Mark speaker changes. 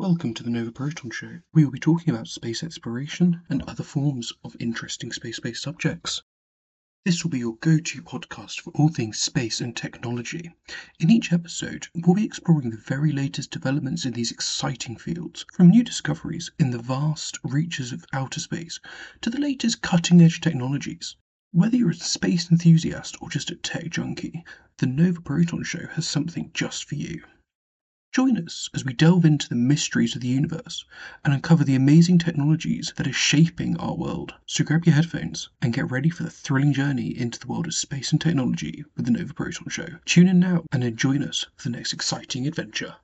Speaker 1: Welcome to the Nova Proton Show. We will be talking about space exploration and other forms of interesting space based subjects. This will be your go to podcast for all things space and technology. In each episode, we'll be exploring the very latest developments in these exciting fields, from new discoveries in the vast reaches of outer space to the latest cutting edge technologies. Whether you're a space enthusiast or just a tech junkie, the Nova Proton Show has something just for you. Join us as we delve into the mysteries of the universe and uncover the amazing technologies that are shaping our world. So grab your headphones and get ready for the thrilling journey into the world of space and technology with the Nova Proton Show. Tune in now and then join us for the next exciting adventure.